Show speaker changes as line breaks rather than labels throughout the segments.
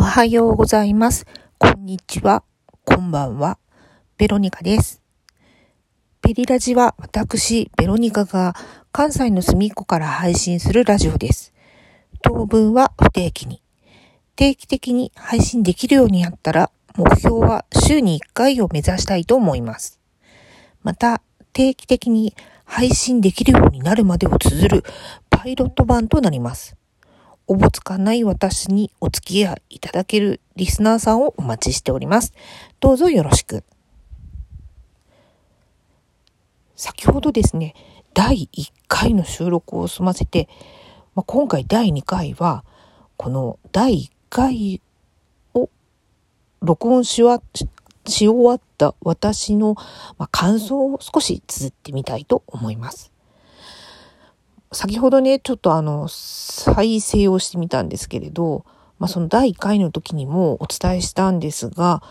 おはようございます。こんにちは。こんばんは。ベロニカです。ペリラジは私、ベロニカが関西の隅っこから配信するラジオです。当分は不定期に。定期的に配信できるようになったら、目標は週に1回を目指したいと思います。また、定期的に配信できるようになるまでを綴るパイロット版となります。おぼつかない私にお付き合いいただけるリスナーさんをお待ちしております。どうぞよろしく。先ほどですね、第1回の収録を済ませて、まあ、今回第2回は、この第1回を録音しわし終わった私の、ま、感想を少し綴ってみたいと思います。先ほどね、ちょっとあの、再生をしてみたんですけれど、まあ、その第1回の時にもお伝えしたんですが、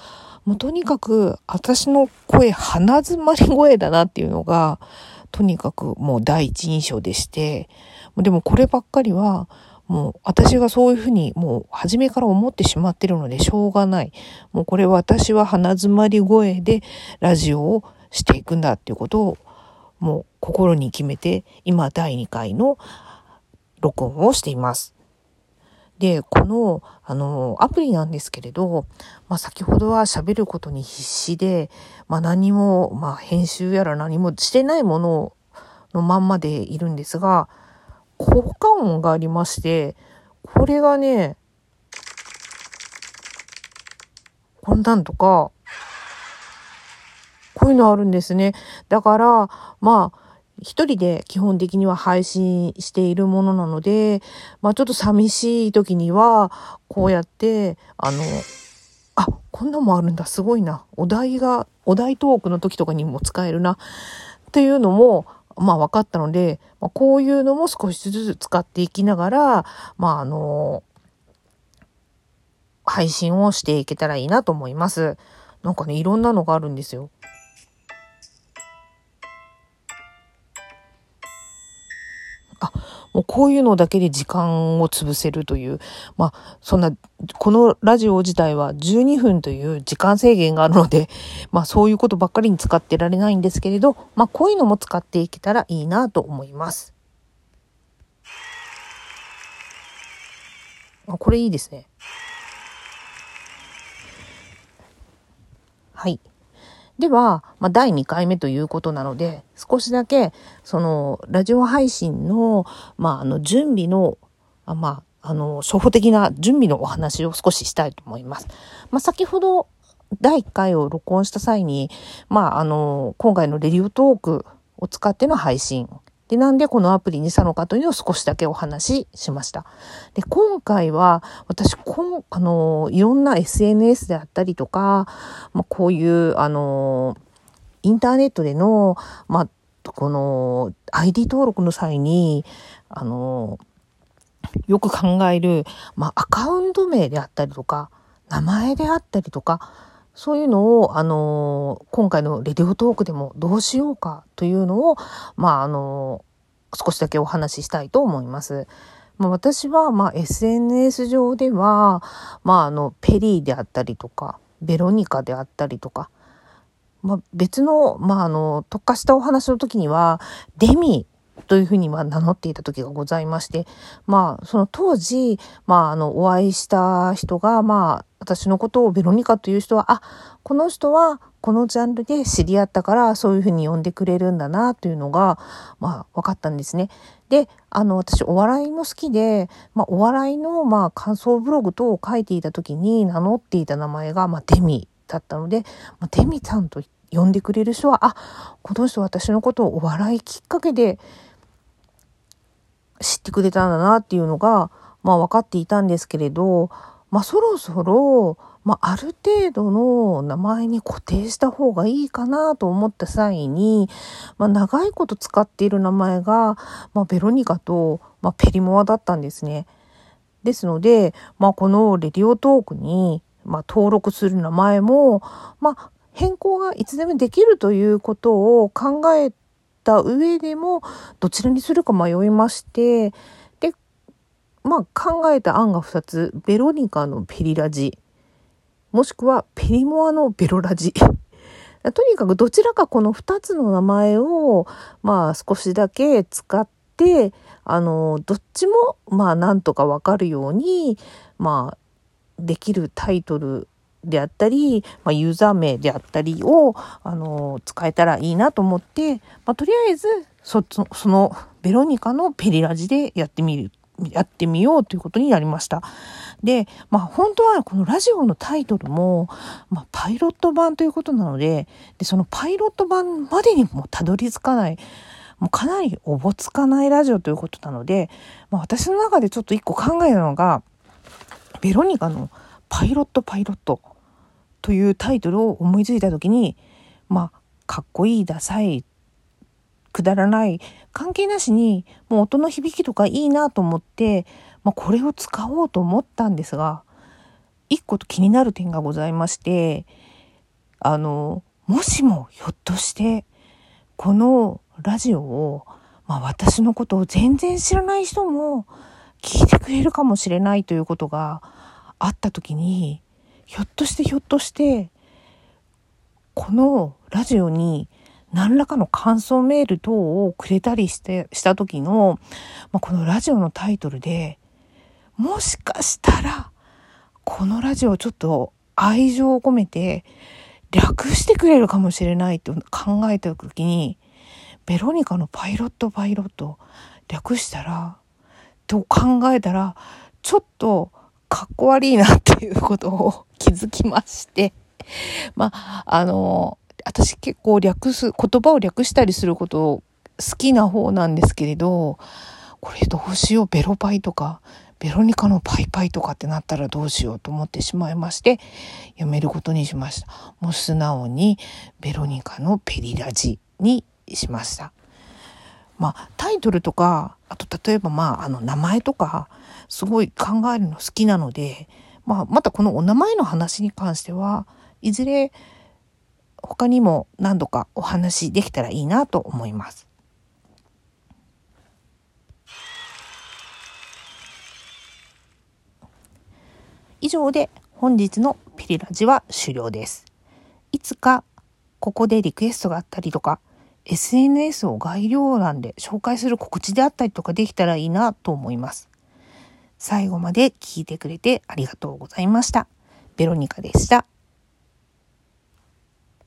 もうとにかく私の声、鼻詰まり声だなっていうのが、とにかくもう第一印象でして、でもこればっかりは、もう私がそういうふうにもう初めから思ってしまってるのでしょうがない。もうこれ私は鼻詰まり声でラジオをしていくんだっていうことをもう心に決めて今第2回の録音をしています。で、この、あの、アプリなんですけれど、まあ、先ほどは喋ることに必死で、まあ、何も、まあ、編集やら何もしてないもののまんまでいるんですが、効果音がありまして、これがね、こんなんとか、こういうのあるんですね。だから、まあ、一人で基本的には配信しているものなので、まあちょっと寂しい時には、こうやって、あの、あ、こんなもあるんだ、すごいな。お題が、お題トークの時とかにも使えるな。っていうのも、まあ分かったので、まあ、こういうのも少しずつ使っていきながら、まああの、配信をしていけたらいいなと思います。なんかね、いろんなのがあるんですよ。あ、もうこういうのだけで時間を潰せるという、まあ、そんな、このラジオ自体は12分という時間制限があるので、まあそういうことばっかりに使ってられないんですけれど、まあこういうのも使っていけたらいいなと思います。あ、これいいですね。はい。では、まあ、第2回目ということなので、少しだけ、その、ラジオ配信の、まあ、あの、準備の、あまあ、あの、初歩的な準備のお話を少ししたいと思います。まあ、先ほど、第1回を録音した際に、まあ、あの、今回のレディオトークを使っての配信。で、なんでこのアプリにしたのかというのを少しだけお話ししました。で、今回は、私、こん、あの、いろんな SNS であったりとか、まあ、こういう、あの、インターネットでの、まあ、この ID 登録の際に、あの、よく考える、まあ、アカウント名であったりとか、名前であったりとか、そういうのを、あの、今回のレディオトークでもどうしようかというのを、まあ、あの、少しだけお話ししたいと思います。まあ、私は、まあ、SNS 上では、まあ、あの、ペリーであったりとか、ベロニカであったりとか、まあ、別の、まあ、あの、特化したお話の時には、デミというふうには名乗っていた時がございまして、まあ、その当時、まあ、あの、お会いした人が、まあ、私のことをベロニカという人は、あ、この人はこのジャンルで知り合ったから、そういうふうに呼んでくれるんだな、というのが、まあ、分かったんですね。で、あの、私、お笑いも好きで、まあ、お笑いの、まあ、感想ブログ等を書いていた時に名乗っていた名前が、まあ、デミだったので、まあ、デミさんと呼んでくれる人は、あ、この人私のことをお笑いきっかけで知ってくれたんだなっていうのが、まあ分かっていたんですけれど、まあそろそろ、まあある程度の名前に固定した方がいいかなと思った際に、まあ長いこと使っている名前が、まあベロニカと、まあペリモアだったんですね。ですので、まあこのレディオトークに、まあ登録する名前も、まあ変更がいつでもできるということを考えた上でも、どちらにするか迷いまして、で、まあ考えた案が2つ。ベロニカのペリラジ。もしくはペリモアのベロラジ。とにかくどちらかこの2つの名前を、まあ少しだけ使って、あの、どっちも、まあなんとかわかるように、まあ、できるタイトルであったり、まあ、ユーザー名であったりを、あの、使えたらいいなと思って、まあ、とりあえず、そ、その、ベロニカのペリラジでやってみる、やってみようということになりました。で、まあ、本当はこのラジオのタイトルも、まあ、パイロット版ということなので、で、そのパイロット版までにもたどり着かない、もうかなりおぼつかないラジオということなので、まあ、私の中でちょっと一個考えたのが、ベロニカのパイロットパイロットというタイトルを思いついた時に、まあ、かっこいい、ダサい、くだらない、関係なしに、もう音の響きとかいいなと思って、まあ、これを使おうと思ったんですが、一個と気になる点がございまして、あの、もしもひょっとして、このラジオを、まあ私のことを全然知らない人も聞いてくれるかもしれないということがあった時に、ひょっとしてひょっとして、このラジオに何らかの感想メール等をくれたりして、した時の、まあ、このラジオのタイトルで、もしかしたら、このラジオちょっと愛情を込めて略してくれるかもしれないと考えた時に、ベロニカのパイロットパイロット略したら、と考えたら、ちょっとかっこ悪いなっていうことを気づきまして、まあ、あの、私結構略す、言葉を略したりすること好きな方なんですけれど、これどうしよう、ベロパイとか、ベロニカのパイパイとかってなったらどうしようと思ってしまいまして、やめることにしました。もう素直にベロニカのペリラジにしました。まあ、タイトルとか、あと例えばまあ、あの名前とか、すごい考えるの好きなので、まあ、またこのお名前の話に関しては、いずれ他にも何度かお話できたらいいなと思います。以上で本日のピリラジは終了です。いつかここでリクエストがあったりとか、SNS を概要欄で紹介する告知であったりとかできたらいいなと思います。最後まで聞いてくれてありがとうございました。ベロニカでした。